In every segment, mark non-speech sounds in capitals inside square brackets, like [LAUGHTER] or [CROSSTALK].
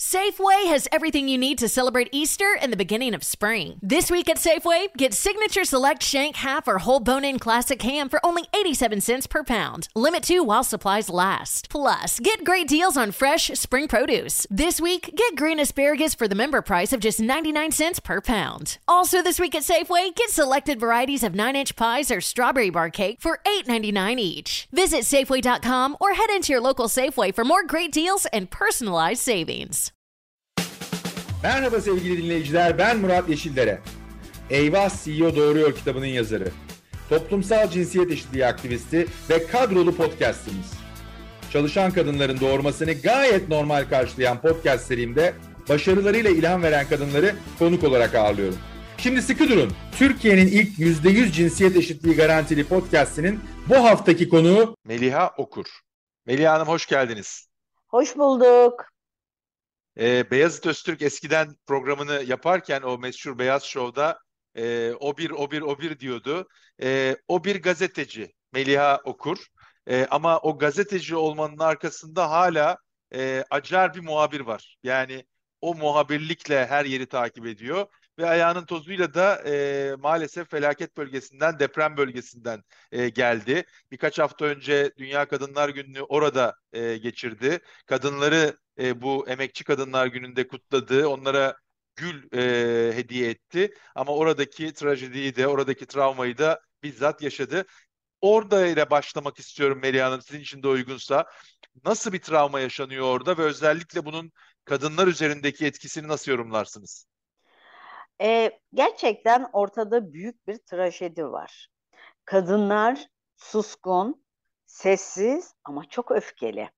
Safeway has everything you need to celebrate Easter and the beginning of spring. This week at Safeway, get Signature Select Shank Half or Whole Bone In Classic Ham for only 87 cents per pound. Limit 2 while supplies last. Plus, get great deals on fresh spring produce. This week, get green asparagus for the member price of just 99 cents per pound. Also this week at Safeway, get selected varieties of 9-inch pies or strawberry bar cake for $8.99 each. Visit Safeway.com or head into your local Safeway for more great deals and personalized savings. Merhaba sevgili dinleyiciler, ben Murat Yeşildere. Eyvah CEO Doğruyor kitabının yazarı. Toplumsal cinsiyet eşitliği aktivisti ve kadrolu podcastimiz. Çalışan kadınların doğurmasını gayet normal karşılayan podcast serimde başarılarıyla ilham veren kadınları konuk olarak ağırlıyorum. Şimdi sıkı durun. Türkiye'nin ilk %100 cinsiyet eşitliği garantili podcastinin bu haftaki konuğu Meliha Okur. Meliha Hanım hoş geldiniz. Hoş bulduk. Ee, Beyazıt Öztürk eskiden programını yaparken o meşhur Beyaz Show'da e, o bir o bir o bir diyordu. E, o bir gazeteci Meliha Okur. E, ama o gazeteci olmanın arkasında hala e, acar bir muhabir var. Yani o muhabirlikle her yeri takip ediyor ve ayağının tozuyla da e, maalesef felaket bölgesinden, deprem bölgesinden e, geldi. Birkaç hafta önce Dünya Kadınlar Günü'nü orada e, geçirdi. Kadınları e, bu Emekçi Kadınlar Günü'nde kutladı. Onlara gül e, hediye etti. Ama oradaki trajediyi de, oradaki travmayı da bizzat yaşadı. Orada ile başlamak istiyorum Melih Hanım sizin için de uygunsa. Nasıl bir travma yaşanıyor orada ve özellikle bunun kadınlar üzerindeki etkisini nasıl yorumlarsınız? Ee, gerçekten ortada büyük bir trajedi var. Kadınlar suskun, sessiz ama çok öfkeli.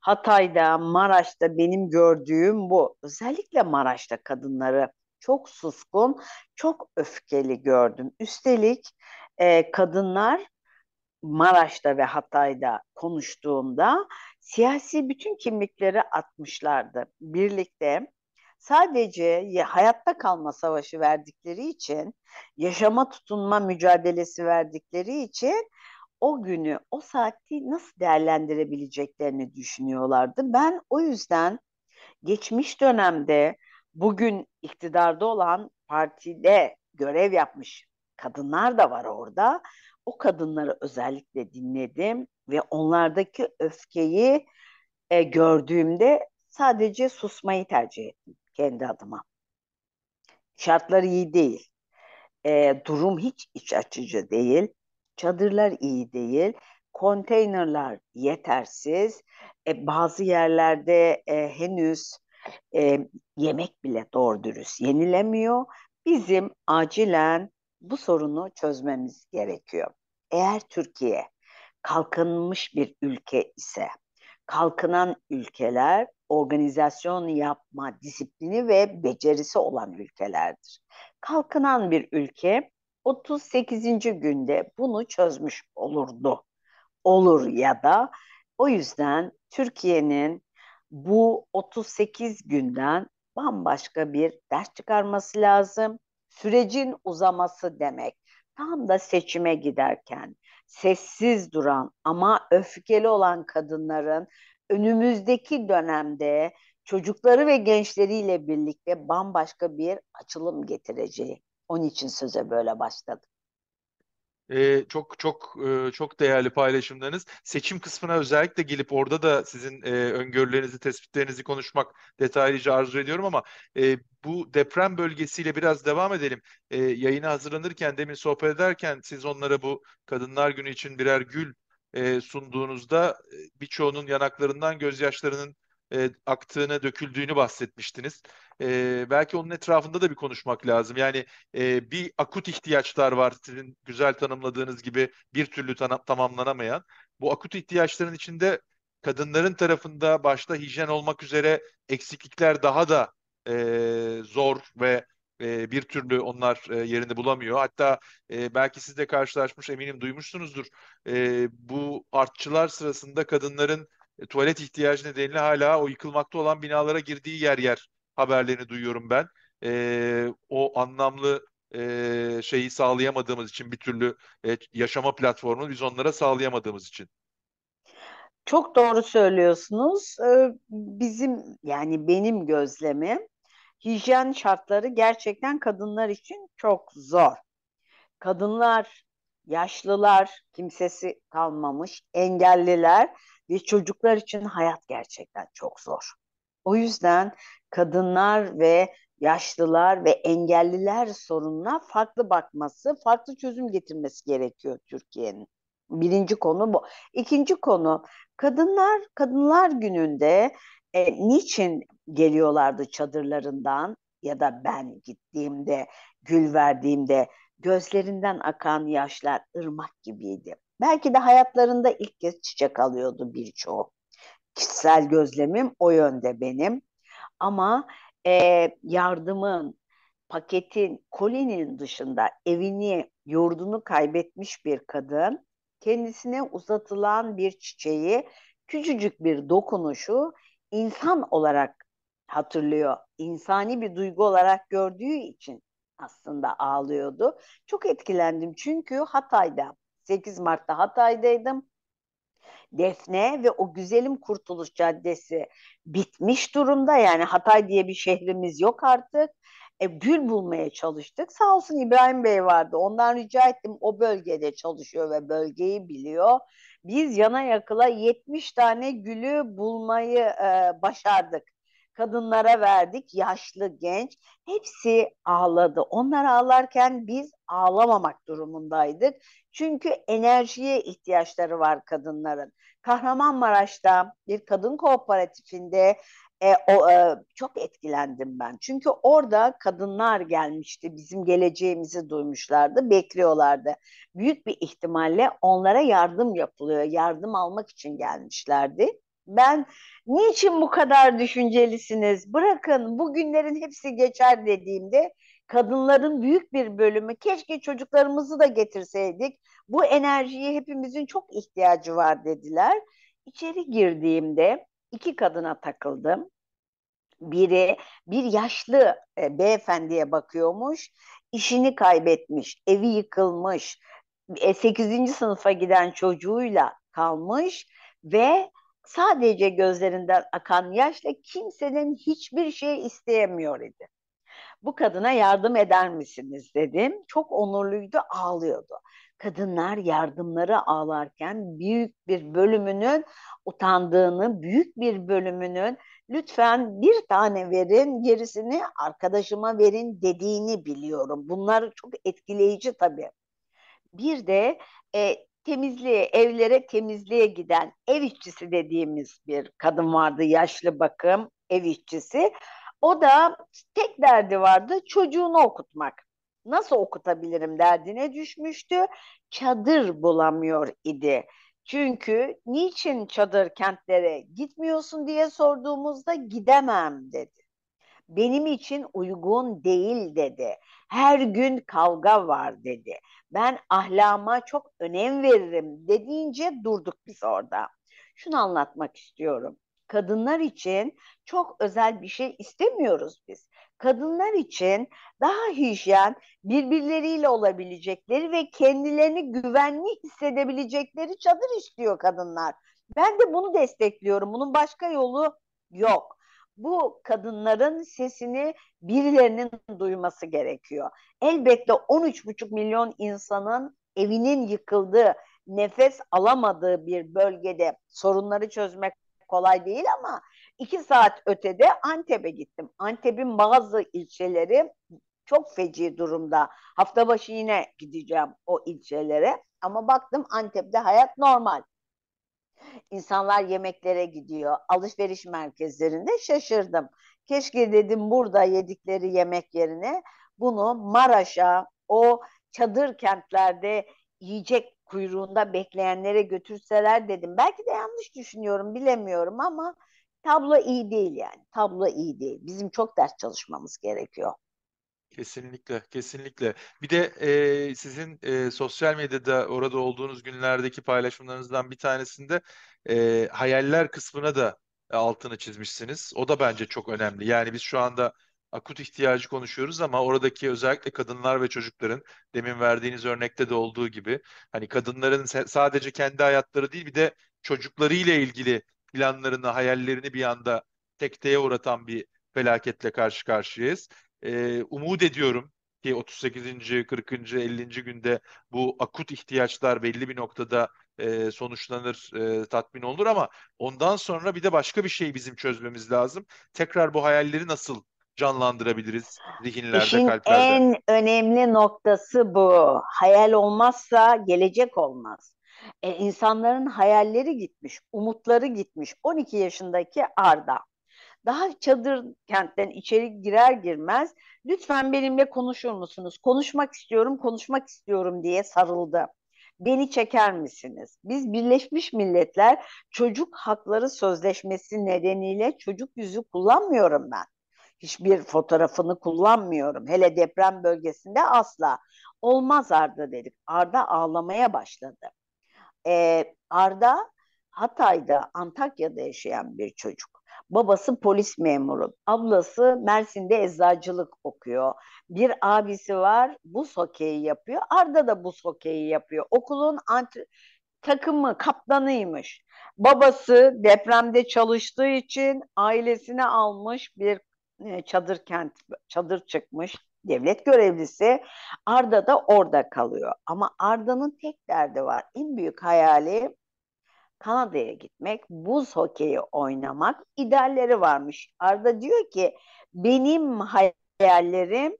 Hatay'da, Maraş'ta benim gördüğüm bu. Özellikle Maraş'ta kadınları çok suskun, çok öfkeli gördüm. Üstelik e, kadınlar Maraş'ta ve Hatay'da konuştuğumda siyasi bütün kimlikleri atmışlardı. Birlikte sadece hayatta kalma savaşı verdikleri için, yaşama tutunma mücadelesi verdikleri için o günü, o saati nasıl değerlendirebileceklerini düşünüyorlardı. Ben o yüzden geçmiş dönemde bugün iktidarda olan partide görev yapmış kadınlar da var orada. O kadınları özellikle dinledim ve onlardaki öfkeyi e, gördüğümde sadece susmayı tercih ettim kendi adıma. Şartlar iyi değil. E, durum hiç iç açıcı değil. Çadırlar iyi değil. Konteynerler yetersiz. E, bazı yerlerde e, henüz e, yemek bile doğru dürüst yenilemiyor. Bizim acilen bu sorunu çözmemiz gerekiyor. Eğer Türkiye kalkınmış bir ülke ise, kalkınan ülkeler organizasyon yapma disiplini ve becerisi olan ülkelerdir. Kalkınan bir ülke 38. günde bunu çözmüş olurdu. Olur ya da o yüzden Türkiye'nin bu 38 günden bambaşka bir ders çıkarması lazım. Sürecin uzaması demek. Tam da seçime giderken sessiz duran ama öfkeli olan kadınların önümüzdeki dönemde çocukları ve gençleriyle birlikte bambaşka bir açılım getireceği. Onun için söze böyle başladım. Ee, çok çok e, çok değerli paylaşımlarınız. Seçim kısmına özellikle gelip orada da sizin e, öngörülerinizi, tespitlerinizi konuşmak detaylıca arzu ediyorum ama e, bu deprem bölgesiyle biraz devam edelim. E, yayına hazırlanırken, demin sohbet ederken siz onlara bu Kadınlar Günü için birer gül e, sunduğunuzda e, birçoğunun yanaklarından gözyaşlarının e, aktığını, döküldüğünü bahsetmiştiniz. E, belki onun etrafında da bir konuşmak lazım. Yani e, bir akut ihtiyaçlar var sizin güzel tanımladığınız gibi bir türlü tam tamamlanamayan. Bu akut ihtiyaçların içinde kadınların tarafında başta hijyen olmak üzere eksiklikler daha da e, zor ve e, bir türlü onlar e, yerini bulamıyor. Hatta e, belki siz de karşılaşmış eminim duymuşsunuzdur. E, bu artçılar sırasında kadınların e, tuvalet ihtiyacı nedeniyle hala o yıkılmakta olan binalara girdiği yer yer haberlerini duyuyorum ben. E, o anlamlı e, şeyi sağlayamadığımız için bir türlü e, yaşama platformunu biz onlara sağlayamadığımız için. Çok doğru söylüyorsunuz. Ee, bizim yani benim gözlemim hijyen şartları gerçekten kadınlar için çok zor. Kadınlar, yaşlılar, kimsesi kalmamış, engelliler ve çocuklar için hayat gerçekten çok zor. O yüzden kadınlar ve yaşlılar ve engelliler sorununa farklı bakması, farklı çözüm getirmesi gerekiyor Türkiye'nin. Birinci konu bu. İkinci konu kadınlar Kadınlar Günü'nde e, niçin geliyorlardı çadırlarından ya da ben gittiğimde gül verdiğimde gözlerinden akan yaşlar ırmak gibiydi. Belki de hayatlarında ilk kez çiçek alıyordu birçoğu. Kişisel gözlemim o yönde benim. Ama e, yardımın, paketin, kolinin dışında evini, yurdunu kaybetmiş bir kadın kendisine uzatılan bir çiçeği, küçücük bir dokunuşu insan olarak hatırlıyor. İnsani bir duygu olarak gördüğü için aslında ağlıyordu. Çok etkilendim çünkü Hatay'da 8 Mart'ta Hatay'daydım. Defne ve o güzelim Kurtuluş Caddesi bitmiş durumda. Yani Hatay diye bir şehrimiz yok artık. E, gül bulmaya çalıştık. Sağ olsun İbrahim Bey vardı. Ondan rica ettim. O bölgede çalışıyor ve bölgeyi biliyor. Biz yana yakıla 70 tane gülü bulmayı e, başardık kadınlara verdik, yaşlı, genç. Hepsi ağladı. Onlar ağlarken biz ağlamamak durumundaydık. Çünkü enerjiye ihtiyaçları var kadınların. Kahramanmaraş'ta bir kadın kooperatifinde e, o, e, çok etkilendim ben. Çünkü orada kadınlar gelmişti, bizim geleceğimizi duymuşlardı, bekliyorlardı. Büyük bir ihtimalle onlara yardım yapılıyor, yardım almak için gelmişlerdi. Ben niçin bu kadar düşüncelisiniz? Bırakın bu günlerin hepsi geçer dediğimde kadınların büyük bir bölümü keşke çocuklarımızı da getirseydik. Bu enerjiye hepimizin çok ihtiyacı var dediler. İçeri girdiğimde iki kadına takıldım. Biri bir yaşlı e, beyefendiye bakıyormuş, işini kaybetmiş, evi yıkılmış, e, 8. sınıfa giden çocuğuyla kalmış ve sadece gözlerinden akan yaşla kimsenin hiçbir şey isteyemiyor idi. Bu kadına yardım eder misiniz dedim. Çok onurluydu, ağlıyordu. Kadınlar yardımları ağlarken büyük bir bölümünün utandığını, büyük bir bölümünün lütfen bir tane verin, gerisini arkadaşıma verin dediğini biliyorum. Bunlar çok etkileyici tabii. Bir de e, temizliğe, evlere temizliğe giden ev işçisi dediğimiz bir kadın vardı, yaşlı bakım ev işçisi. O da tek derdi vardı çocuğunu okutmak. Nasıl okutabilirim derdine düşmüştü. Çadır bulamıyor idi. Çünkü niçin çadır kentlere gitmiyorsun diye sorduğumuzda gidemem dedi. Benim için uygun değil dedi. Her gün kavga var dedi. Ben ahlama çok önem veririm dediğince durduk biz orada. Şunu anlatmak istiyorum. Kadınlar için çok özel bir şey istemiyoruz biz. Kadınlar için daha hijyen, birbirleriyle olabilecekleri ve kendilerini güvenli hissedebilecekleri çadır istiyor kadınlar. Ben de bunu destekliyorum. Bunun başka yolu yok bu kadınların sesini birilerinin duyması gerekiyor. Elbette 13,5 milyon insanın evinin yıkıldığı, nefes alamadığı bir bölgede sorunları çözmek kolay değil ama iki saat ötede Antep'e gittim. Antep'in bazı ilçeleri çok feci durumda. Hafta başı yine gideceğim o ilçelere. Ama baktım Antep'te hayat normal. İnsanlar yemeklere gidiyor. Alışveriş merkezlerinde şaşırdım. Keşke dedim burada yedikleri yemek yerine bunu Maraş'a, o çadır kentlerde yiyecek kuyruğunda bekleyenlere götürseler dedim. Belki de yanlış düşünüyorum bilemiyorum ama tablo iyi değil yani. Tablo iyi değil. Bizim çok ders çalışmamız gerekiyor. Kesinlikle, kesinlikle. Bir de e, sizin e, sosyal medyada orada olduğunuz günlerdeki paylaşımlarınızdan bir tanesinde e, hayaller kısmına da altını çizmişsiniz. O da bence çok önemli. Yani biz şu anda akut ihtiyacı konuşuyoruz ama oradaki özellikle kadınlar ve çocukların demin verdiğiniz örnekte de olduğu gibi hani kadınların sadece kendi hayatları değil bir de çocuklarıyla ilgili planlarını, hayallerini bir anda tekteye uğratan bir felaketle karşı karşıyayız. E, umut ediyorum ki 38. 40. 50. günde bu akut ihtiyaçlar belli bir noktada e, sonuçlanır, e, tatmin olur ama ondan sonra bir de başka bir şey bizim çözmemiz lazım. Tekrar bu hayalleri nasıl canlandırabiliriz zihinlerde, İşin kalplerde? en önemli noktası bu. Hayal olmazsa gelecek olmaz. E, insanların hayalleri gitmiş, umutları gitmiş. 12 yaşındaki Arda. Daha çadır kentten içeri girer girmez lütfen benimle konuşur musunuz? Konuşmak istiyorum, konuşmak istiyorum diye sarıldı. Beni çeker misiniz? Biz Birleşmiş Milletler Çocuk Hakları Sözleşmesi nedeniyle çocuk yüzü kullanmıyorum ben. Hiçbir fotoğrafını kullanmıyorum. Hele deprem bölgesinde asla. Olmaz Arda dedik. Arda ağlamaya başladı. Ee, Arda Hatay'da, Antakya'da yaşayan bir çocuk. Babası polis memuru. Ablası Mersin'de eczacılık okuyor. Bir abisi var buz hokeyi yapıyor. Arda da buz hokeyi yapıyor. Okulun antri takımı kaptanıymış. Babası depremde çalıştığı için ailesine almış bir e, çadır kent çadır çıkmış devlet görevlisi. Arda da orada kalıyor. Ama Arda'nın tek derdi var. En büyük hayali Kanada'ya gitmek, buz hokeyi oynamak idealleri varmış. Arda diyor ki benim hayallerim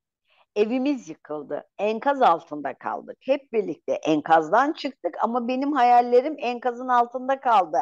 evimiz yıkıldı. Enkaz altında kaldık. Hep birlikte enkazdan çıktık ama benim hayallerim enkazın altında kaldı.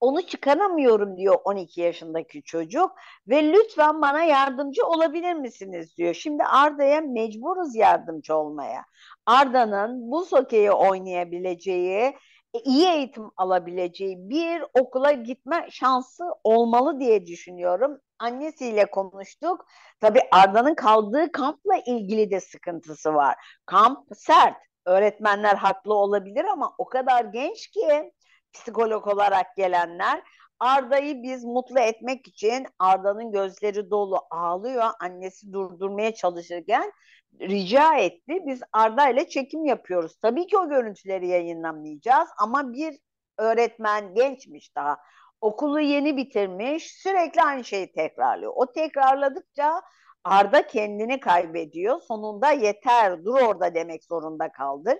Onu çıkaramıyorum diyor 12 yaşındaki çocuk ve lütfen bana yardımcı olabilir misiniz diyor. Şimdi Arda'ya mecburuz yardımcı olmaya. Arda'nın buz hokeyi oynayabileceği e, iyi eğitim alabileceği bir okula gitme şansı olmalı diye düşünüyorum. Annesiyle konuştuk. Tabii Arda'nın kaldığı kampla ilgili de sıkıntısı var. Kamp sert. Öğretmenler haklı olabilir ama o kadar genç ki psikolog olarak gelenler Arda'yı biz mutlu etmek için Arda'nın gözleri dolu ağlıyor. Annesi durdurmaya çalışırken rica etti. Biz Arda ile çekim yapıyoruz. Tabii ki o görüntüleri yayınlamayacağız ama bir öğretmen gençmiş daha. Okulu yeni bitirmiş. Sürekli aynı şeyi tekrarlıyor. O tekrarladıkça Arda kendini kaybediyor. Sonunda yeter dur orada demek zorunda kaldık.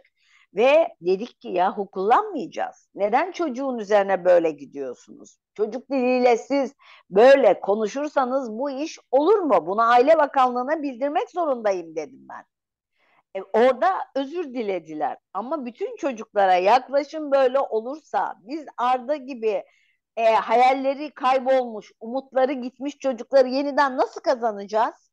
Ve dedik ki yahu kullanmayacağız. Neden çocuğun üzerine böyle gidiyorsunuz? Çocuk diliyle siz böyle konuşursanız bu iş olur mu? Bunu Aile Bakanlığı'na bildirmek zorundayım dedim ben. E, orada özür dilediler. Ama bütün çocuklara yaklaşım böyle olursa biz Arda gibi e, hayalleri kaybolmuş, umutları gitmiş çocukları yeniden nasıl kazanacağız?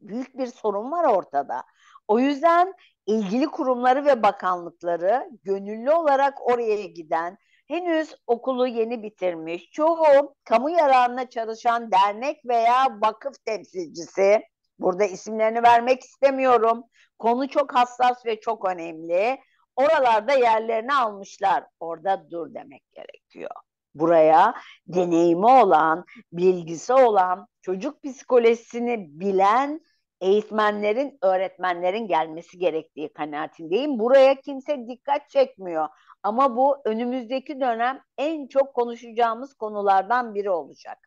Büyük bir sorun var ortada. O yüzden ilgili kurumları ve bakanlıkları gönüllü olarak oraya giden, henüz okulu yeni bitirmiş, çoğu kamu yararına çalışan dernek veya vakıf temsilcisi, burada isimlerini vermek istemiyorum, konu çok hassas ve çok önemli, oralarda yerlerini almışlar, orada dur demek gerekiyor. Buraya deneyimi olan, bilgisi olan, çocuk psikolojisini bilen eğitmenlerin, öğretmenlerin gelmesi gerektiği kanaatindeyim. Buraya kimse dikkat çekmiyor. Ama bu önümüzdeki dönem en çok konuşacağımız konulardan biri olacak.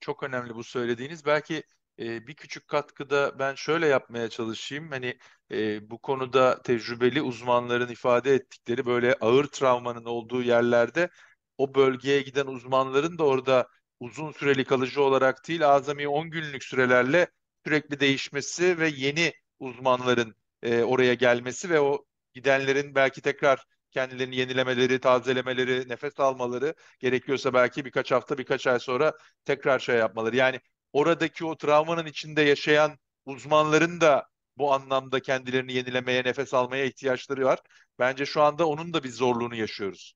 Çok önemli bu söylediğiniz. Belki e, bir küçük katkıda ben şöyle yapmaya çalışayım. Hani e, bu konuda tecrübeli uzmanların ifade ettikleri böyle ağır travmanın olduğu yerlerde o bölgeye giden uzmanların da orada uzun süreli kalıcı olarak değil azami 10 günlük sürelerle sürekli değişmesi ve yeni uzmanların e, oraya gelmesi ve o gidenlerin belki tekrar kendilerini yenilemeleri, tazelemeleri, nefes almaları gerekiyorsa belki birkaç hafta, birkaç ay sonra tekrar şey yapmaları. Yani oradaki o travmanın içinde yaşayan uzmanların da bu anlamda kendilerini yenilemeye, nefes almaya ihtiyaçları var. Bence şu anda onun da bir zorluğunu yaşıyoruz.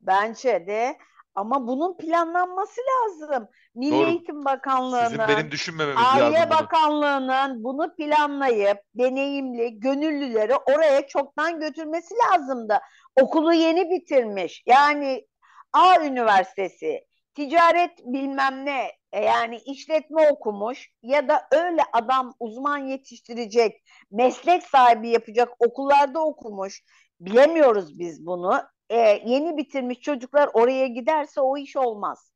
Bence de ama bunun planlanması lazım. Milli Doğru. Eğitim Bakanlığı'nın, Sizin benim düşünmememiz Aile lazım bunu. Bakanlığı'nın bunu planlayıp deneyimli, gönüllüleri oraya çoktan götürmesi lazımdı. Okulu yeni bitirmiş. Yani A Üniversitesi, ticaret bilmem ne, e, yani işletme okumuş ya da öyle adam uzman yetiştirecek, meslek sahibi yapacak okullarda okumuş. Bilemiyoruz biz bunu e, yeni bitirmiş çocuklar oraya giderse o iş olmaz.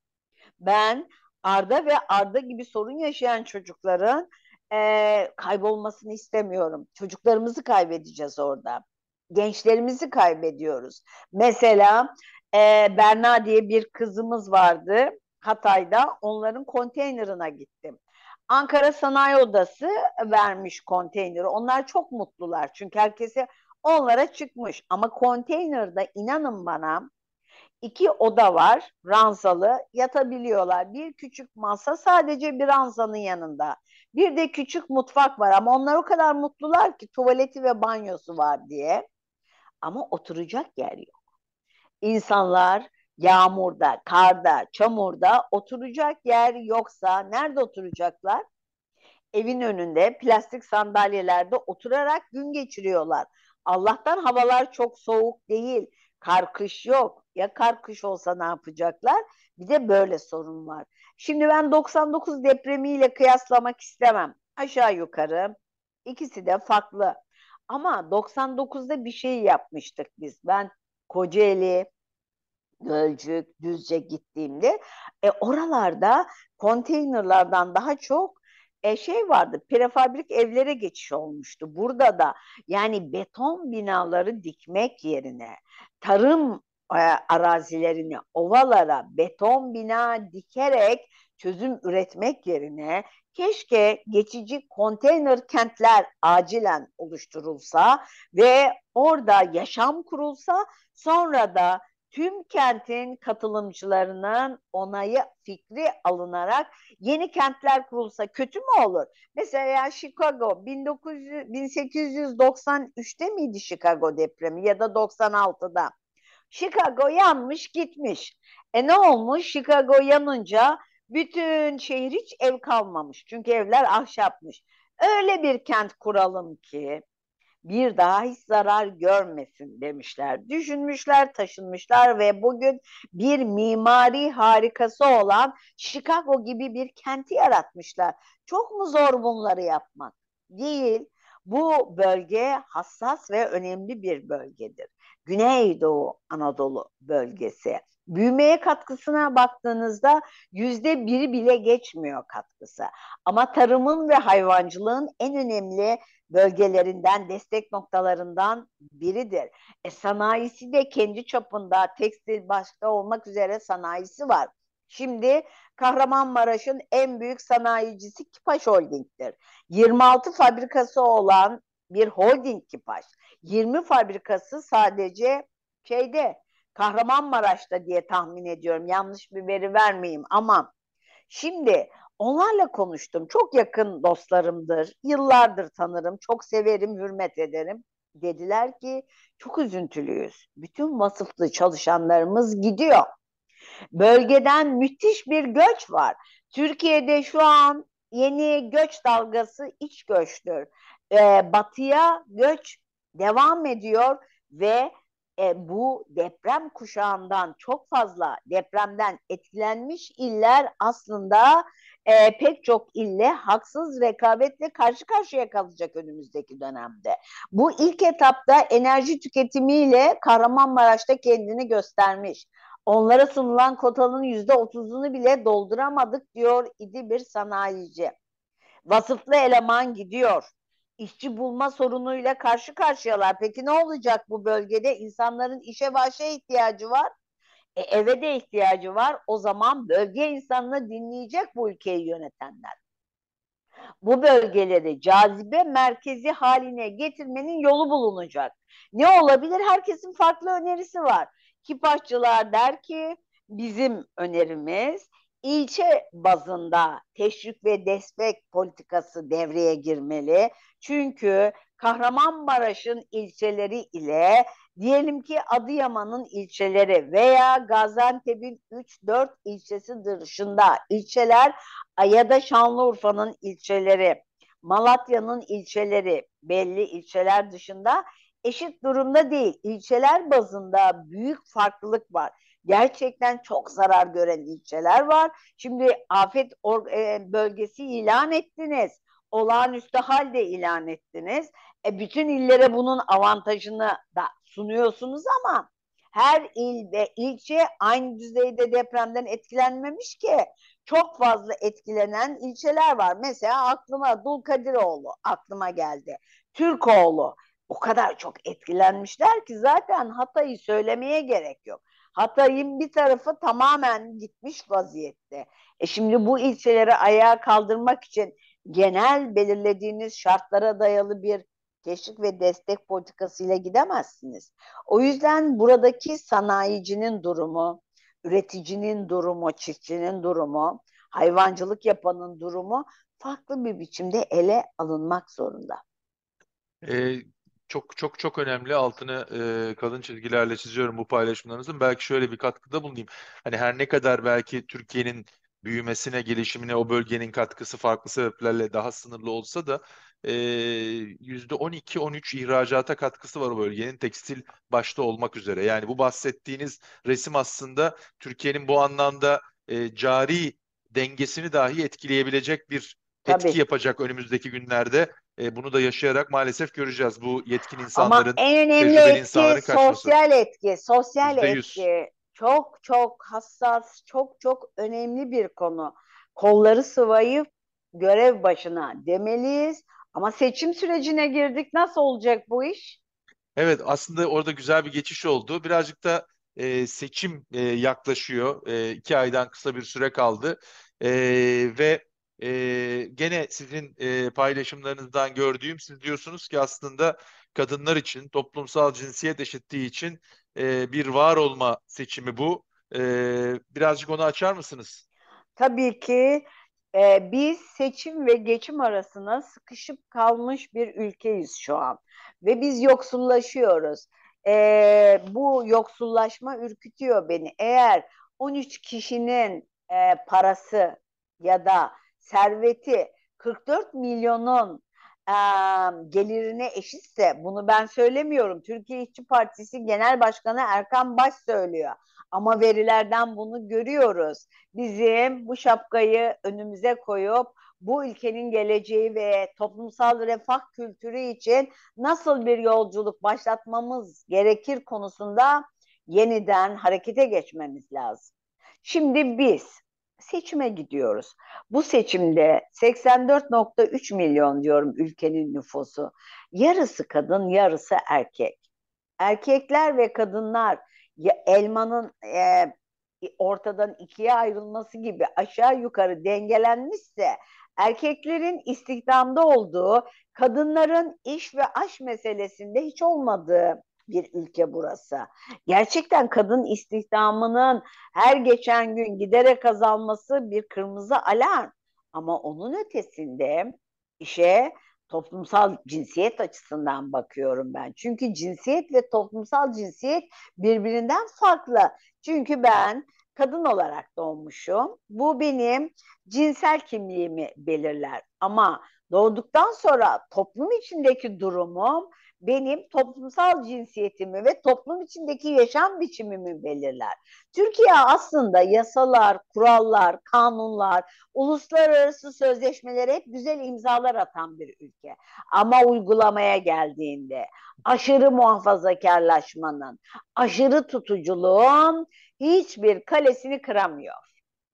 Ben Arda ve Arda gibi sorun yaşayan çocukların e, kaybolmasını istemiyorum. Çocuklarımızı kaybedeceğiz orada. Gençlerimizi kaybediyoruz. Mesela e, Berna diye bir kızımız vardı Hatay'da. Onların konteynerına gittim. Ankara Sanayi Odası vermiş konteyneri. Onlar çok mutlular çünkü herkese onlara çıkmış. Ama konteynerde inanın bana iki oda var ranzalı yatabiliyorlar. Bir küçük masa sadece bir ranzanın yanında. Bir de küçük mutfak var ama onlar o kadar mutlular ki tuvaleti ve banyosu var diye. Ama oturacak yer yok. İnsanlar yağmurda, karda, çamurda oturacak yer yoksa nerede oturacaklar? Evin önünde plastik sandalyelerde oturarak gün geçiriyorlar. Allah'tan havalar çok soğuk değil. Kar kış yok. Ya kar kış olsa ne yapacaklar? Bir de böyle sorun var. Şimdi ben 99 depremiyle kıyaslamak istemem. Aşağı yukarı ikisi de farklı. Ama 99'da bir şey yapmıştık biz. Ben Kocaeli, Gölcük, Düzce gittiğimde e, oralarda konteynerlardan daha çok e, şey vardı prefabrik evlere geçiş olmuştu. Burada da yani beton binaları dikmek yerine tarım e, arazilerini ovalara beton bina dikerek çözüm üretmek yerine keşke geçici konteyner kentler acilen oluşturulsa ve orada yaşam kurulsa sonra da tüm kentin katılımcılarının onayı fikri alınarak yeni kentler kurulsa kötü mü olur? Mesela Chicago 1900, 1893'te miydi Chicago depremi ya da 96'da? Chicago yanmış gitmiş. E ne olmuş? Chicago yanınca bütün şehir hiç ev kalmamış. Çünkü evler ahşapmış. Öyle bir kent kuralım ki bir daha hiç zarar görmesin demişler. Düşünmüşler, taşınmışlar ve bugün bir mimari harikası olan Chicago gibi bir kenti yaratmışlar. Çok mu zor bunları yapmak? Değil. Bu bölge hassas ve önemli bir bölgedir. Güneydoğu Anadolu bölgesi. Büyümeye katkısına baktığınızda yüzde biri bile geçmiyor katkısı. Ama tarımın ve hayvancılığın en önemli bölgelerinden, destek noktalarından biridir. E, sanayisi de kendi çapında tekstil başta olmak üzere sanayisi var. Şimdi Kahramanmaraş'ın en büyük sanayicisi Kipaş Holding'dir. 26 fabrikası olan bir holding Kipaş. 20 fabrikası sadece şeyde Kahramanmaraş'ta diye tahmin ediyorum. Yanlış bir veri vermeyeyim ama şimdi onlarla konuştum. Çok yakın dostlarımdır. Yıllardır tanırım. Çok severim, hürmet ederim. Dediler ki çok üzüntülüyüz. Bütün vasıflı çalışanlarımız gidiyor. Bölgeden müthiş bir göç var. Türkiye'de şu an yeni göç dalgası iç göçtür. Ee, batıya göç devam ediyor ve e, bu deprem kuşağından çok fazla depremden etkilenmiş iller aslında e, pek çok ille haksız rekabetle karşı karşıya kalacak önümüzdeki dönemde. Bu ilk etapta enerji tüketimiyle Kahramanmaraş'ta kendini göstermiş. Onlara sunulan kotanın yüzde otuzunu bile dolduramadık diyor idi bir sanayici. Vasıflı eleman gidiyor işçi bulma sorunuyla karşı karşıyalar. Peki ne olacak bu bölgede? İnsanların işe başa ihtiyacı var. E, eve de ihtiyacı var. O zaman bölge insanını dinleyecek bu ülkeyi yönetenler. Bu bölgeleri cazibe merkezi haline getirmenin yolu bulunacak. Ne olabilir? Herkesin farklı önerisi var. Kipaşçılar der ki bizim önerimiz ilçe bazında teşvik ve destek politikası devreye girmeli. Çünkü Kahramanmaraş'ın ilçeleri ile diyelim ki Adıyaman'ın ilçeleri veya Gaziantep'in 3-4 ilçesi dışında ilçeler ya da Şanlıurfa'nın ilçeleri, Malatya'nın ilçeleri belli ilçeler dışında eşit durumda değil. İlçeler bazında büyük farklılık var gerçekten çok zarar gören ilçeler var. Şimdi afet e, bölgesi ilan ettiniz. Olağanüstü halde ilan ettiniz. E, bütün illere bunun avantajını da sunuyorsunuz ama her il ve ilçe aynı düzeyde depremden etkilenmemiş ki. Çok fazla etkilenen ilçeler var. Mesela aklıma Dulkadiroğlu aklıma geldi. Türkoğlu o kadar çok etkilenmişler ki zaten Hatay'ı söylemeye gerek yok. Hatay'ın bir tarafı tamamen gitmiş vaziyette. E şimdi bu ilçeleri ayağa kaldırmak için genel belirlediğiniz şartlara dayalı bir teşvik ve destek politikasıyla gidemezsiniz. O yüzden buradaki sanayicinin durumu, üreticinin durumu, çiftçinin durumu, hayvancılık yapanın durumu farklı bir biçimde ele alınmak zorunda. Ee, çok çok çok önemli altını e, kalın çizgilerle çiziyorum bu paylaşımlarınızın. Belki şöyle bir katkıda bulunayım. Hani her ne kadar belki Türkiye'nin büyümesine, gelişimine o bölgenin katkısı farklı sebeplerle daha sınırlı olsa da yüzde 12-13 ihracata katkısı var o bölgenin tekstil başta olmak üzere. Yani bu bahsettiğiniz resim aslında Türkiye'nin bu anlamda e, cari dengesini dahi etkileyebilecek bir Tabii. etki yapacak önümüzdeki günlerde. E, bunu da yaşayarak maalesef göreceğiz bu yetkin insanların, Ama en önemli etki sosyal etki, sosyal %100. etki. Çok çok hassas, çok çok önemli bir konu. Kolları sıvayıp görev başına demeliyiz. Ama seçim sürecine girdik. Nasıl olacak bu iş? Evet aslında orada güzel bir geçiş oldu. Birazcık da e, seçim e, yaklaşıyor. E, iki aydan kısa bir süre kaldı. E, ve e, gene sizin e, paylaşımlarınızdan gördüğüm siz diyorsunuz ki aslında kadınlar için toplumsal cinsiyet eşitliği için e, bir var olma seçimi bu. E, birazcık onu açar mısınız? Tabii ki e, biz seçim ve geçim arasına sıkışıp kalmış bir ülkeyiz şu an ve biz yoksullaşıyoruz. E, bu yoksullaşma ürkütüyor beni. Eğer 13 kişinin e, parası ya da serveti 44 milyonun e, gelirine eşitse bunu ben söylemiyorum. Türkiye İşçi Partisi Genel Başkanı Erkan Baş söylüyor. Ama verilerden bunu görüyoruz. Bizim bu şapkayı önümüze koyup bu ülkenin geleceği ve toplumsal refah kültürü için nasıl bir yolculuk başlatmamız gerekir konusunda yeniden harekete geçmemiz lazım. Şimdi biz seçime gidiyoruz. Bu seçimde 84.3 milyon diyorum ülkenin nüfusu. Yarısı kadın, yarısı erkek. Erkekler ve kadınlar elmanın e, ortadan ikiye ayrılması gibi aşağı yukarı dengelenmişse erkeklerin istihdamda olduğu, kadınların iş ve aş meselesinde hiç olmadığı bir ülke burası. Gerçekten kadın istihdamının her geçen gün giderek azalması bir kırmızı alarm. Ama onun ötesinde işe toplumsal cinsiyet açısından bakıyorum ben. Çünkü cinsiyet ve toplumsal cinsiyet birbirinden farklı. Çünkü ben kadın olarak doğmuşum. Bu benim cinsel kimliğimi belirler. Ama doğduktan sonra toplum içindeki durumum benim toplumsal cinsiyetimi ve toplum içindeki yaşam biçimimi belirler. Türkiye aslında yasalar, kurallar, kanunlar, uluslararası sözleşmelere hep güzel imzalar atan bir ülke. Ama uygulamaya geldiğinde aşırı muhafazakarlaşmanın, aşırı tutuculuğun hiçbir kalesini kıramıyor.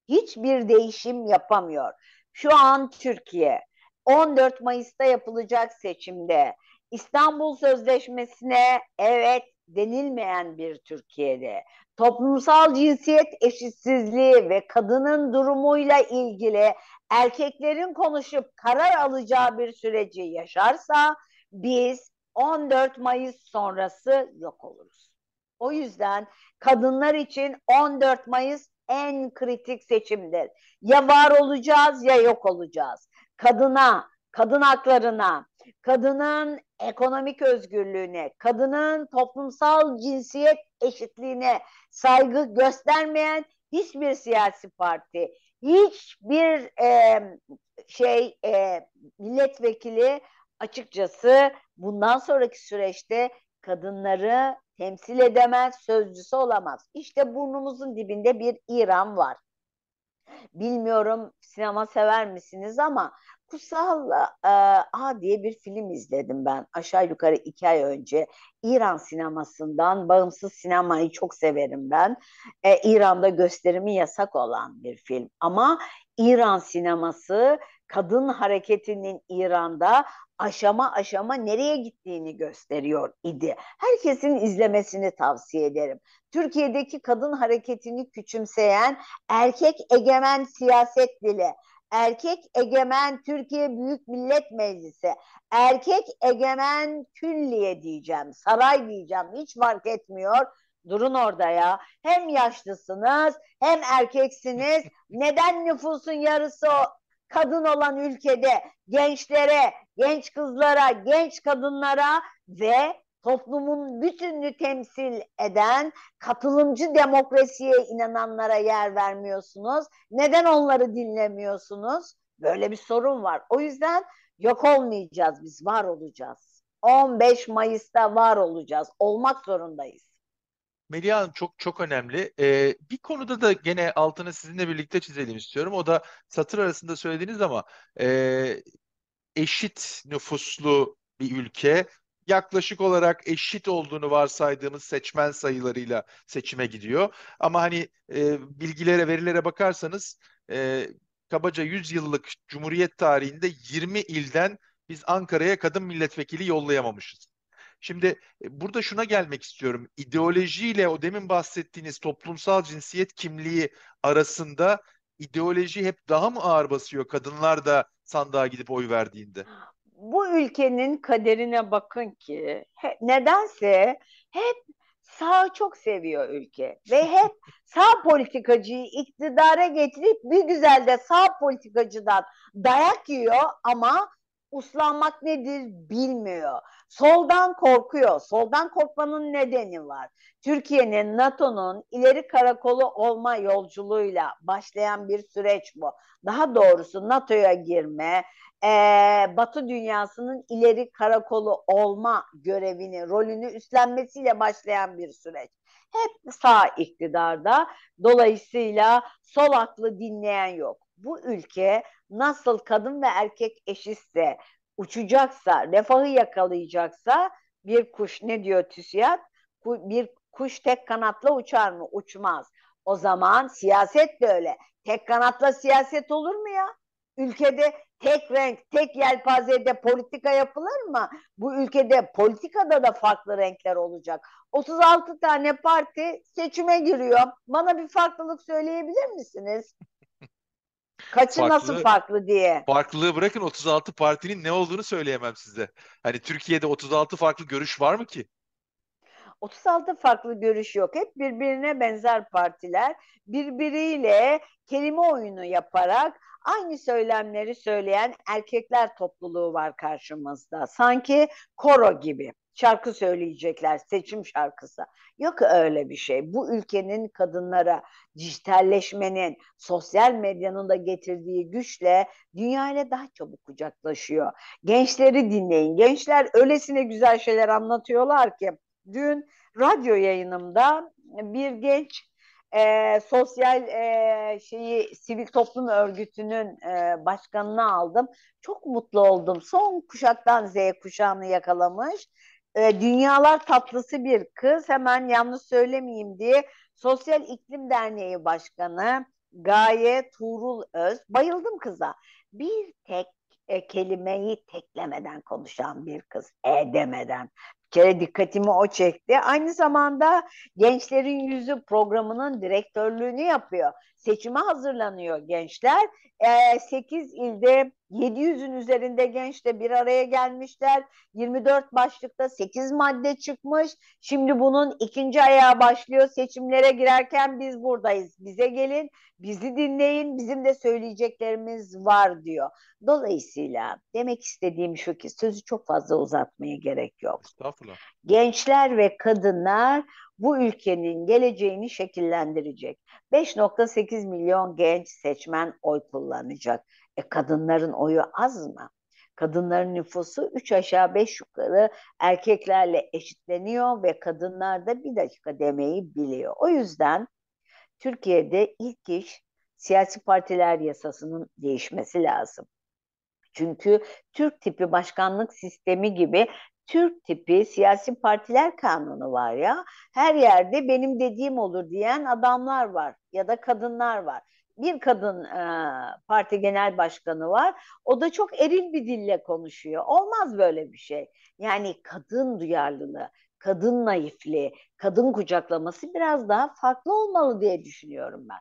Hiçbir değişim yapamıyor. Şu an Türkiye 14 Mayıs'ta yapılacak seçimde İstanbul Sözleşmesi'ne evet denilmeyen bir Türkiye'de toplumsal cinsiyet eşitsizliği ve kadının durumuyla ilgili erkeklerin konuşup karar alacağı bir süreci yaşarsa biz 14 Mayıs sonrası yok oluruz. O yüzden kadınlar için 14 Mayıs en kritik seçimdir. Ya var olacağız ya yok olacağız. Kadına, kadın haklarına, kadının ekonomik özgürlüğüne, kadının toplumsal cinsiyet eşitliğine saygı göstermeyen hiçbir siyasi parti, hiçbir e, şey e, milletvekili açıkçası bundan sonraki süreçte kadınları temsil edemez, sözcüsü olamaz. İşte burnumuzun dibinde bir İran var. Bilmiyorum sinema sever misiniz ama Kutsal A diye bir film izledim ben aşağı yukarı iki ay önce. İran sinemasından, bağımsız sinemayı çok severim ben. E, İran'da gösterimi yasak olan bir film. Ama İran sineması kadın hareketinin İran'da aşama aşama nereye gittiğini gösteriyor idi. Herkesin izlemesini tavsiye ederim. Türkiye'deki kadın hareketini küçümseyen erkek egemen siyaset dili, erkek egemen Türkiye Büyük Millet Meclisi, erkek egemen külliye diyeceğim, saray diyeceğim hiç fark etmiyor. Durun orada ya. Hem yaşlısınız hem erkeksiniz. [LAUGHS] Neden nüfusun yarısı kadın olan ülkede gençlere, genç kızlara, genç kadınlara ve toplumun bütününü temsil eden katılımcı demokrasiye inananlara yer vermiyorsunuz? Neden onları dinlemiyorsunuz? Böyle bir sorun var. O yüzden yok olmayacağız biz, var olacağız. 15 Mayıs'ta var olacağız. Olmak zorundayız. Melih Hanım çok çok önemli. Ee, bir konuda da gene altını sizinle birlikte çizelim istiyorum. O da satır arasında söylediğiniz ama e, eşit nüfuslu bir ülke yaklaşık olarak eşit olduğunu varsaydığımız seçmen sayılarıyla seçime gidiyor. Ama hani e, bilgilere, verilere bakarsanız e, kabaca 100 yıllık Cumhuriyet tarihinde 20 ilden biz Ankara'ya kadın milletvekili yollayamamışız. Şimdi e, burada şuna gelmek istiyorum. İdeolojiyle o demin bahsettiğiniz toplumsal cinsiyet kimliği arasında ideoloji hep daha mı ağır basıyor kadınlar da sandığa gidip oy verdiğinde? [GASPS] Bu ülkenin kaderine bakın ki he, nedense hep sağ çok seviyor ülke ve hep sağ politikacıyı iktidara getirip bir güzel de sağ politikacıdan dayak yiyor ama uslanmak nedir bilmiyor. Soldan korkuyor. Soldan korkmanın nedeni var. Türkiye'nin NATO'nun ileri karakolu olma yolculuğuyla başlayan bir süreç bu. Daha doğrusu NATO'ya girme, e, Batı dünyasının ileri karakolu olma görevini, rolünü üstlenmesiyle başlayan bir süreç. Hep sağ iktidarda. Dolayısıyla sol aklı dinleyen yok. Bu ülke nasıl kadın ve erkek eşitse, uçacaksa, refahı yakalayacaksa bir kuş ne diyor TÜSİAD? Bir kuş tek kanatla uçar mı? Uçmaz. O zaman siyaset de öyle. Tek kanatla siyaset olur mu ya? Ülkede tek renk, tek yelpazede politika yapılır mı? Bu ülkede politikada da farklı renkler olacak. 36 tane parti seçime giriyor. Bana bir farklılık söyleyebilir misiniz? Kaçı farklı, nasıl farklı diye. Farklılığı bırakın 36 partinin ne olduğunu söyleyemem size. Hani Türkiye'de 36 farklı görüş var mı ki? 36 farklı görüş yok. Hep birbirine benzer partiler birbiriyle kelime oyunu yaparak aynı söylemleri söyleyen erkekler topluluğu var karşımızda. Sanki koro gibi şarkı söyleyecekler, seçim şarkısı. Yok öyle bir şey. Bu ülkenin kadınlara dijitalleşmenin, sosyal medyanın da getirdiği güçle dünya ile daha çabuk kucaklaşıyor. Gençleri dinleyin. Gençler öylesine güzel şeyler anlatıyorlar ki. Dün radyo yayınımda bir genç e, sosyal e, şeyi sivil toplum örgütünün e, başkanını aldım. Çok mutlu oldum. Son kuşaktan Z kuşağını yakalamış e, dünyalar tatlısı bir kız hemen yanlış söylemeyeyim diye Sosyal İklim Derneği Başkanı Gaye Tuğrul Öz bayıldım kıza. Bir tek e, kelimeyi teklemeden konuşan bir kız. E demeden kere dikkatimi o çekti. Aynı zamanda Gençlerin Yüzü programının direktörlüğünü yapıyor. Seçime hazırlanıyor gençler. E, 8 ilde 700'ün üzerinde genç de bir araya gelmişler. 24 başlıkta 8 madde çıkmış. Şimdi bunun ikinci ayağı başlıyor. Seçimlere girerken biz buradayız. Bize gelin, bizi dinleyin. Bizim de söyleyeceklerimiz var diyor. Dolayısıyla demek istediğim şu ki sözü çok fazla uzatmaya gerek yok. Gençler ve kadınlar bu ülkenin geleceğini şekillendirecek. 5.8 milyon genç seçmen oy kullanacak. E kadınların oyu az mı? Kadınların nüfusu 3 aşağı 5 yukarı erkeklerle eşitleniyor ve kadınlar da bir dakika demeyi biliyor. O yüzden Türkiye'de ilk iş siyasi partiler yasasının değişmesi lazım. Çünkü Türk tipi başkanlık sistemi gibi Türk tipi siyasi partiler kanunu var ya. Her yerde benim dediğim olur diyen adamlar var ya da kadınlar var. Bir kadın e, parti genel başkanı var. O da çok eril bir dille konuşuyor. Olmaz böyle bir şey. Yani kadın duyarlılığı, kadın naifliği, kadın kucaklaması biraz daha farklı olmalı diye düşünüyorum ben.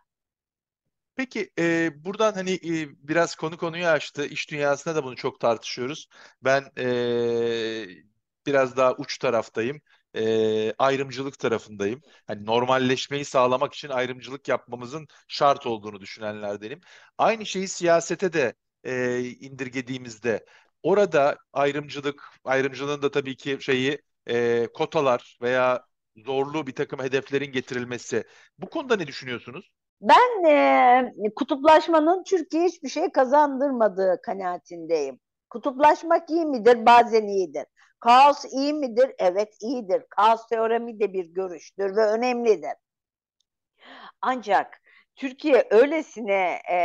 Peki e, buradan hani e, biraz konu konuyu açtı. İş dünyasında da bunu çok tartışıyoruz. Ben e, biraz daha uç taraftayım. E, ayrımcılık tarafındayım. Hani normalleşmeyi sağlamak için ayrımcılık yapmamızın şart olduğunu düşünenlerdenim. Aynı şeyi siyasete de e, indirgediğimizde orada ayrımcılık, ayrımcılığın da tabii ki şeyi e, kotalar veya zorlu bir takım hedeflerin getirilmesi. Bu konuda ne düşünüyorsunuz? Ben e, kutuplaşmanın Türkiye hiçbir şey kazandırmadığı kanaatindeyim. Kutuplaşmak iyi midir? Bazen iyidir. Kaos iyi midir? Evet iyidir. Kaos teoremi de bir görüştür ve önemlidir. Ancak Türkiye öylesine e,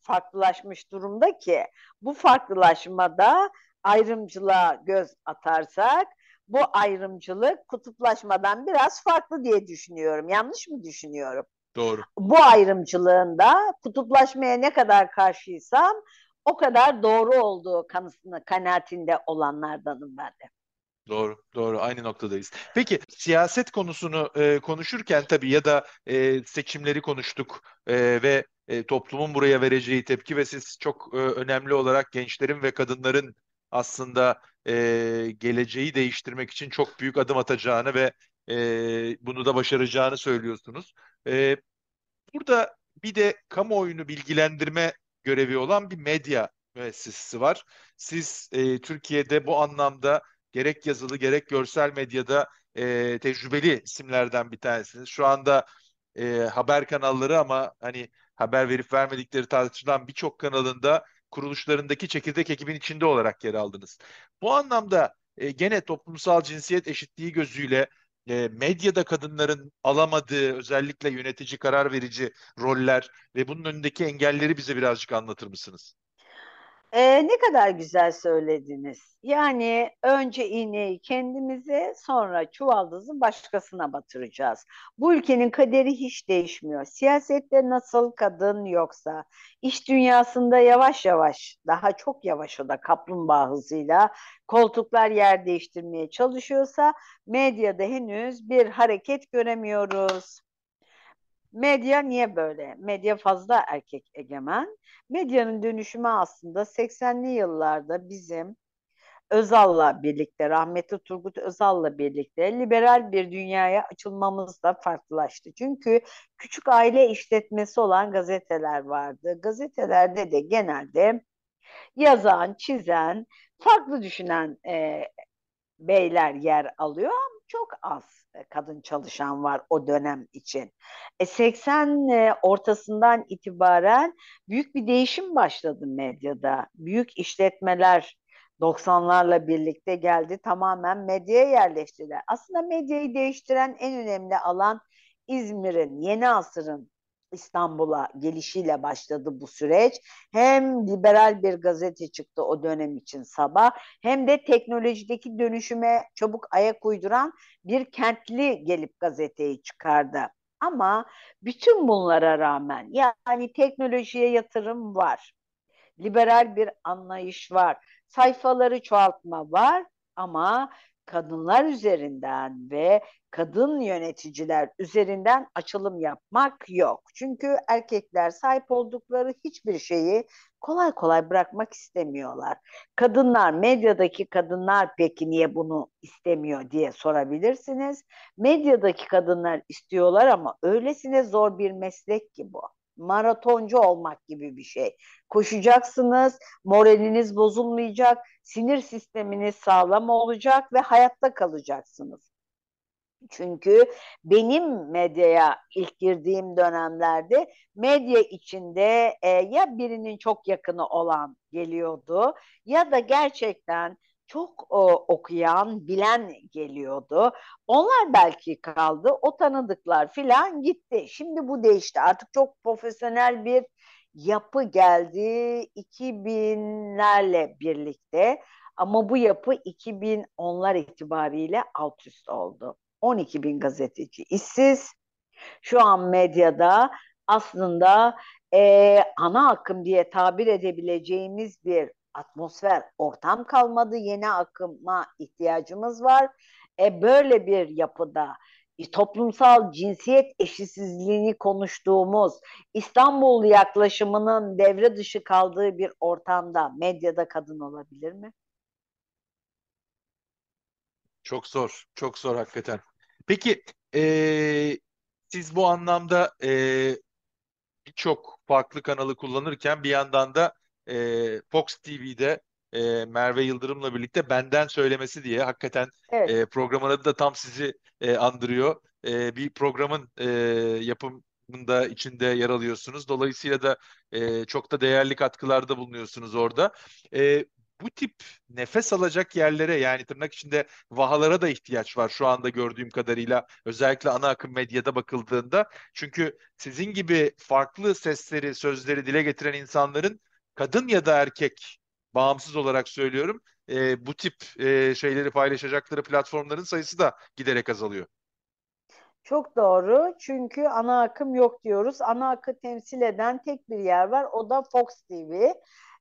farklılaşmış durumda ki bu farklılaşmada ayrımcılığa göz atarsak bu ayrımcılık kutuplaşmadan biraz farklı diye düşünüyorum. Yanlış mı düşünüyorum? Doğru. Bu ayrımcılığında kutuplaşmaya ne kadar karşıysam o kadar doğru olduğu kanısını kanaatinde olanlardanım ben de. Doğru, doğru. Aynı noktadayız. Peki siyaset konusunu e, konuşurken tabii ya da e, seçimleri konuştuk e, ve e, toplumun buraya vereceği tepki ve siz çok e, önemli olarak gençlerin ve kadınların aslında e, geleceği değiştirmek için çok büyük adım atacağını ve e, bunu da başaracağını söylüyorsunuz. E, burada bir de kamuoyunu bilgilendirme görevi olan bir medya müessesesi var. Siz e, Türkiye'de bu anlamda gerek yazılı gerek görsel medyada e, tecrübeli isimlerden bir tanesiniz. Şu anda e, haber kanalları ama hani haber verip vermedikleri tartışılan birçok kanalında kuruluşlarındaki çekirdek ekibin içinde olarak yer aldınız. Bu anlamda e, gene toplumsal cinsiyet eşitliği gözüyle e, medyada kadınların alamadığı özellikle yönetici karar verici roller ve bunun önündeki engelleri bize birazcık anlatır mısınız? Ee, ne kadar güzel söylediniz. Yani önce iğneyi kendimize sonra çuvaldızı başkasına batıracağız. Bu ülkenin kaderi hiç değişmiyor. Siyasette nasıl kadın yoksa, iş dünyasında yavaş yavaş, daha çok yavaş o da kaplumbağa hızıyla koltuklar yer değiştirmeye çalışıyorsa medyada henüz bir hareket göremiyoruz. Medya niye böyle? Medya fazla erkek egemen. Medyanın dönüşümü aslında 80'li yıllarda bizim Özal'la birlikte, rahmetli Turgut Özal'la birlikte liberal bir dünyaya açılmamız da farklılaştı. Çünkü küçük aile işletmesi olan gazeteler vardı. Gazetelerde de genelde yazan, çizen, farklı düşünen e, beyler yer alıyor ama çok az e, kadın çalışan var o dönem için. E 80 e, ortasından itibaren büyük bir değişim başladı medyada. Büyük işletmeler 90'larla birlikte geldi tamamen medyaya yerleştiler. Aslında medyayı değiştiren en önemli alan İzmir'in, Yeni Asır'ın İstanbul'a gelişiyle başladı bu süreç. Hem liberal bir gazete çıktı o dönem için sabah hem de teknolojideki dönüşüme çabuk ayak uyduran bir kentli gelip gazeteyi çıkardı. Ama bütün bunlara rağmen yani teknolojiye yatırım var. Liberal bir anlayış var. Sayfaları çoğaltma var ama kadınlar üzerinden ve kadın yöneticiler üzerinden açılım yapmak yok. Çünkü erkekler sahip oldukları hiçbir şeyi kolay kolay bırakmak istemiyorlar. Kadınlar, medyadaki kadınlar peki niye bunu istemiyor diye sorabilirsiniz. Medyadaki kadınlar istiyorlar ama öylesine zor bir meslek ki bu maratoncu olmak gibi bir şey. Koşacaksınız, moraliniz bozulmayacak, sinir sisteminiz sağlam olacak ve hayatta kalacaksınız. Çünkü benim medyaya ilk girdiğim dönemlerde medya içinde e, ya birinin çok yakını olan geliyordu ya da gerçekten çok o, okuyan, bilen geliyordu. Onlar belki kaldı. O tanıdıklar filan gitti. Şimdi bu değişti. Artık çok profesyonel bir yapı geldi 2000'lerle birlikte. Ama bu yapı 2010'lar itibariyle alt üst oldu. 12 bin gazeteci işsiz. Şu an medyada aslında e, ana akım diye tabir edebileceğimiz bir atmosfer, ortam kalmadı. Yeni akıma ihtiyacımız var. E, böyle bir yapıda e, toplumsal cinsiyet eşitsizliğini konuştuğumuz İstanbul yaklaşımının devre dışı kaldığı bir ortamda medyada kadın olabilir mi? Çok zor, çok zor hakikaten. Peki, e, siz bu anlamda e, birçok farklı kanalı kullanırken bir yandan da e, Fox TV'de e, Merve Yıldırım'la birlikte benden söylemesi diye hakikaten Evet. e, programın adı da tam sizi e, andırıyor. E, bir programın e, yapımında içinde yer alıyorsunuz. Dolayısıyla da e, çok da değerli katkılarda bulunuyorsunuz orada. E, bu tip nefes alacak yerlere yani tırnak içinde vahalara da ihtiyaç var şu anda gördüğüm kadarıyla özellikle ana akım medyada bakıldığında. Çünkü sizin gibi farklı sesleri, sözleri dile getiren insanların kadın ya da erkek bağımsız olarak söylüyorum e, bu tip e, şeyleri paylaşacakları platformların sayısı da giderek azalıyor. Çok doğru. Çünkü ana akım yok diyoruz. Ana akı temsil eden tek bir yer var. O da Fox TV.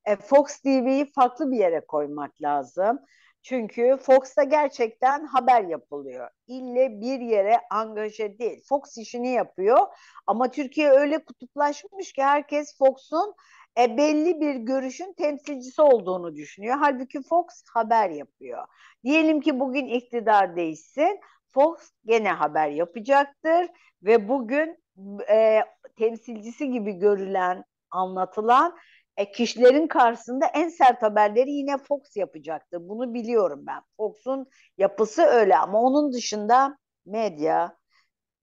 E, Fox TV'yi farklı bir yere koymak lazım. Çünkü Fox'ta gerçekten haber yapılıyor. İlle bir yere angaje değil. Fox işini yapıyor ama Türkiye öyle kutuplaşmış ki herkes Fox'un e, belli bir görüşün temsilcisi olduğunu düşünüyor. Halbuki Fox haber yapıyor. Diyelim ki bugün iktidar değişsin. Fox gene haber yapacaktır ve bugün e, temsilcisi gibi görülen, anlatılan e, kişilerin karşısında en sert haberleri yine Fox yapacaktır. Bunu biliyorum ben. Fox'un yapısı öyle ama onun dışında medya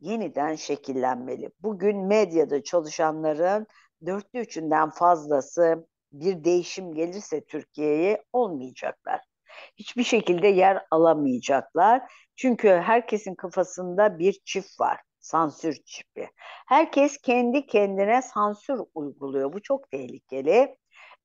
yeniden şekillenmeli. Bugün medyada çalışanların dörtte üçünden fazlası bir değişim gelirse Türkiye'ye olmayacaklar. Hiçbir şekilde yer alamayacaklar. Çünkü herkesin kafasında bir çift var. Sansür çipi. Herkes kendi kendine sansür uyguluyor. Bu çok tehlikeli.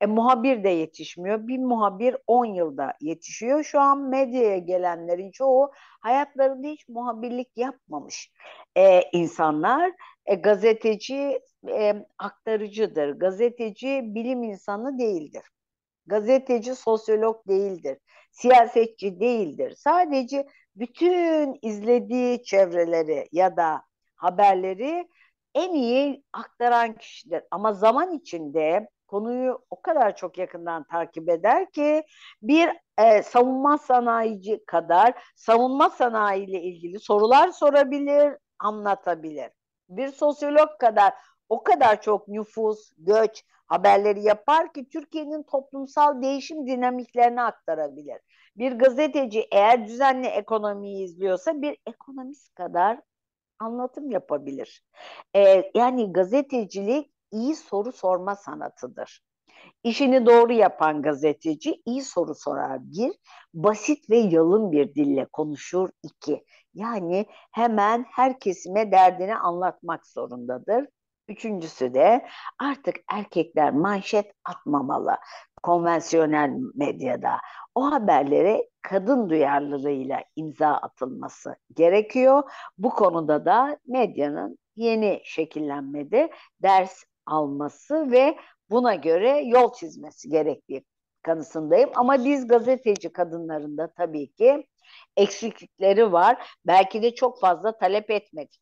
E, muhabir de yetişmiyor. Bir muhabir 10 yılda yetişiyor. Şu an medyaya gelenlerin çoğu hayatlarında hiç muhabirlik yapmamış e, insanlar. E, gazeteci e, aktarıcıdır. Gazeteci bilim insanı değildir. Gazeteci sosyolog değildir. Siyasetçi değildir. Sadece bütün izlediği çevreleri ya da haberleri en iyi aktaran kişidir. Ama zaman içinde konuyu o kadar çok yakından takip eder ki bir e, savunma sanayici kadar savunma sanayi ile ilgili sorular sorabilir, anlatabilir. Bir sosyolog kadar o kadar çok nüfus, göç haberleri yapar ki Türkiye'nin toplumsal değişim dinamiklerini aktarabilir. Bir gazeteci eğer düzenli ekonomiyi izliyorsa bir ekonomist kadar anlatım yapabilir. Ee, yani gazetecilik iyi soru sorma sanatıdır. İşini doğru yapan gazeteci iyi soru sorar bir, basit ve yalın bir dille konuşur iki. Yani hemen her kesime derdini anlatmak zorundadır. Üçüncüsü de artık erkekler manşet atmamalı konvansiyonel medyada. O haberlere kadın duyarlılığıyla imza atılması gerekiyor. Bu konuda da medyanın yeni şekillenmede ders alması ve buna göre yol çizmesi gerektiği kanısındayım. Ama biz gazeteci kadınlarında tabii ki eksiklikleri var. Belki de çok fazla talep etmedik.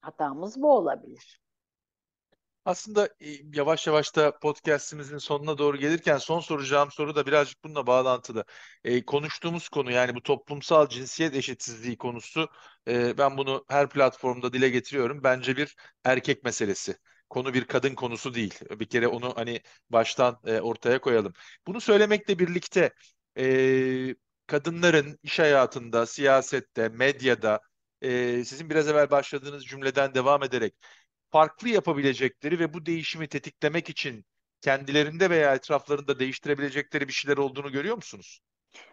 Hatamız bu olabilir. Aslında e, yavaş yavaş da podcast'imizin sonuna doğru gelirken son soracağım soru da birazcık bununla bağlantılı. E, konuştuğumuz konu yani bu toplumsal cinsiyet eşitsizliği konusu e, ben bunu her platformda dile getiriyorum. Bence bir erkek meselesi. Konu bir kadın konusu değil. Bir kere onu hani baştan e, ortaya koyalım. Bunu söylemekle birlikte e, kadınların iş hayatında, siyasette, medyada e, sizin biraz evvel başladığınız cümleden devam ederek farklı yapabilecekleri ve bu değişimi tetiklemek için kendilerinde veya etraflarında değiştirebilecekleri bir şeyler olduğunu görüyor musunuz?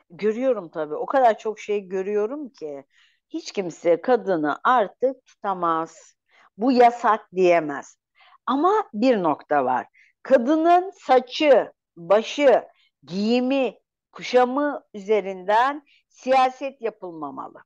Görüyorum tabii. O kadar çok şey görüyorum ki hiç kimse kadını artık tutamaz. Bu yasak diyemez. Ama bir nokta var. Kadının saçı, başı, giyimi, kuşamı üzerinden siyaset yapılmamalı.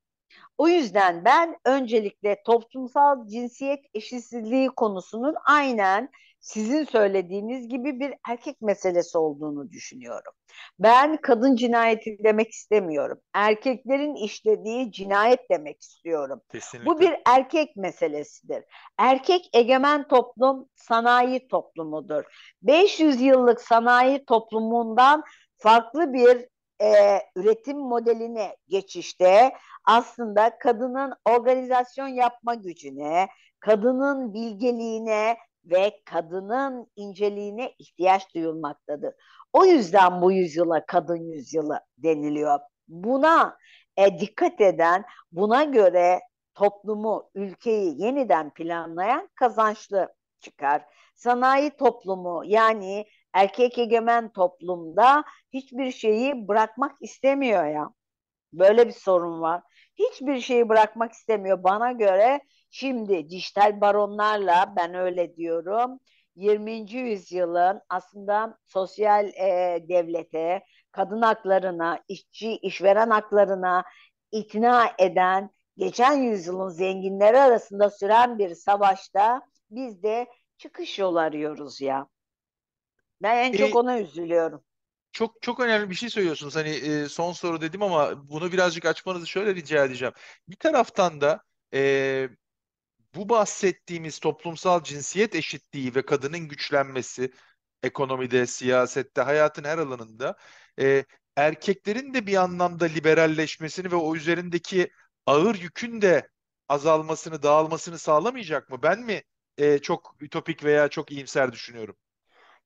O yüzden ben öncelikle toplumsal cinsiyet eşitsizliği konusunun aynen sizin söylediğiniz gibi bir erkek meselesi olduğunu düşünüyorum. Ben kadın cinayeti demek istemiyorum. Erkeklerin işlediği cinayet demek istiyorum. Kesinlikle. Bu bir erkek meselesidir. Erkek egemen toplum sanayi toplumudur. 500 yıllık sanayi toplumundan farklı bir e, üretim modeline geçişte aslında kadının organizasyon yapma gücüne, kadının bilgeliğine ve kadının inceliğine ihtiyaç duyulmaktadır. O yüzden bu yüzyıla kadın yüzyılı deniliyor. Buna e, dikkat eden, buna göre toplumu, ülkeyi yeniden planlayan kazançlı çıkar. Sanayi toplumu yani erkek egemen toplumda hiçbir şeyi bırakmak istemiyor ya. Böyle bir sorun var. Hiçbir şeyi bırakmak istemiyor. Bana göre şimdi dijital baronlarla ben öyle diyorum. 20. yüzyılın aslında sosyal e, devlete, kadın haklarına, işçi, işveren haklarına ikna eden, geçen yüzyılın zenginleri arasında süren bir savaşta biz de çıkış yolu arıyoruz ya. Ben en çok E, ona üzülüyorum. çok çok önemli bir şey söylüyorsunuz. Hani e, son soru dedim ama bunu birazcık açmanızı şöyle rica edeceğim. Bir taraftan da e, bu bahsettiğimiz toplumsal cinsiyet eşitliği ve kadının güçlenmesi ekonomide, siyasette, hayatın her alanında e, erkeklerin de bir anlamda liberalleşmesini ve o üzerindeki ağır yükün de azalmasını, dağılmasını sağlamayacak mı? Ben mi e, çok ütopik veya çok iyimser düşünüyorum?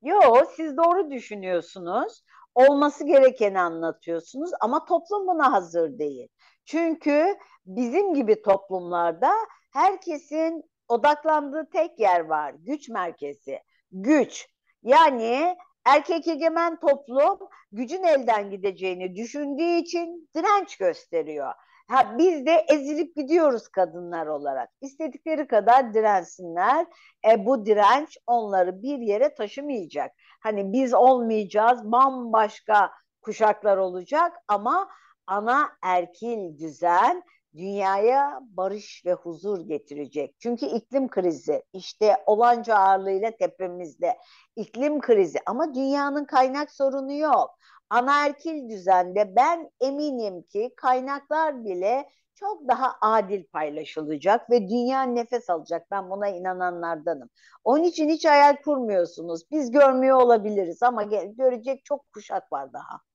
Yo, siz doğru düşünüyorsunuz. Olması gerekeni anlatıyorsunuz ama toplum buna hazır değil. Çünkü bizim gibi toplumlarda herkesin odaklandığı tek yer var. Güç merkezi. Güç. Yani erkek egemen toplum gücün elden gideceğini düşündüğü için direnç gösteriyor. Ha, biz de ezilip gidiyoruz kadınlar olarak. İstedikleri kadar dirensinler. E, bu direnç onları bir yere taşımayacak. Hani biz olmayacağız, bambaşka kuşaklar olacak ama ana erkil düzen dünyaya barış ve huzur getirecek. Çünkü iklim krizi işte olanca ağırlığıyla tepemizde. İklim krizi ama dünyanın kaynak sorunu yok. Anaerkil düzende ben eminim ki kaynaklar bile çok daha adil paylaşılacak ve dünya nefes alacak. Ben buna inananlardanım. Onun için hiç hayal kurmuyorsunuz. Biz görmüyor olabiliriz ama görecek çok kuşak var daha.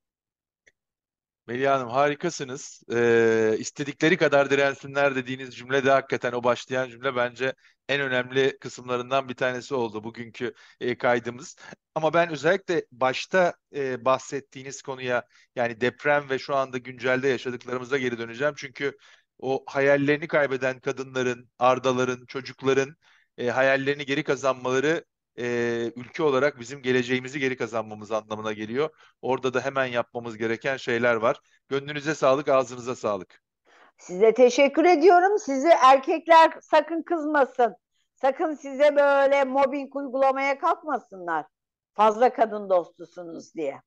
Melih Hanım harikasınız. Ee, istedikleri kadar dirensinler dediğiniz cümle de hakikaten o başlayan cümle bence en önemli kısımlarından bir tanesi oldu bugünkü e, kaydımız. Ama ben özellikle başta e, bahsettiğiniz konuya yani deprem ve şu anda güncelde yaşadıklarımıza geri döneceğim. Çünkü o hayallerini kaybeden kadınların, ardaların, çocukların e, hayallerini geri kazanmaları e, ülke olarak bizim geleceğimizi geri kazanmamız anlamına geliyor. Orada da hemen yapmamız gereken şeyler var. Gönlünüze sağlık, ağzınıza sağlık. Size teşekkür ediyorum. Sizi erkekler sakın kızmasın. Sakın size böyle mobbing uygulamaya kalkmasınlar. Fazla kadın dostusunuz diye.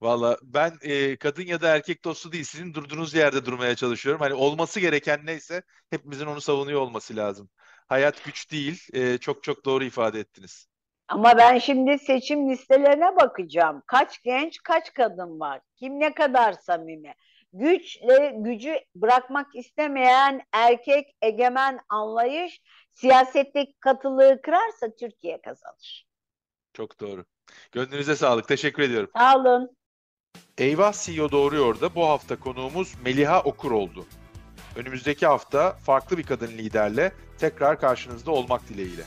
Valla ben e, kadın ya da erkek dostu değil, sizin durduğunuz yerde durmaya çalışıyorum. Hani olması gereken neyse hepimizin onu savunuyor olması lazım. Hayat güç değil, e, çok çok doğru ifade ettiniz. Ama ben şimdi seçim listelerine bakacağım. Kaç genç, kaç kadın var? Kim ne kadar samimi? Güçle gücü bırakmak istemeyen erkek egemen anlayış siyasetteki katılığı kırarsa Türkiye kazanır. Çok doğru. Gönlünüze sağlık. Teşekkür ediyorum. Sağ olun. Eyvah CEO Doğruyor da bu hafta konuğumuz Meliha Okur oldu. Önümüzdeki hafta farklı bir kadın liderle tekrar karşınızda olmak dileğiyle.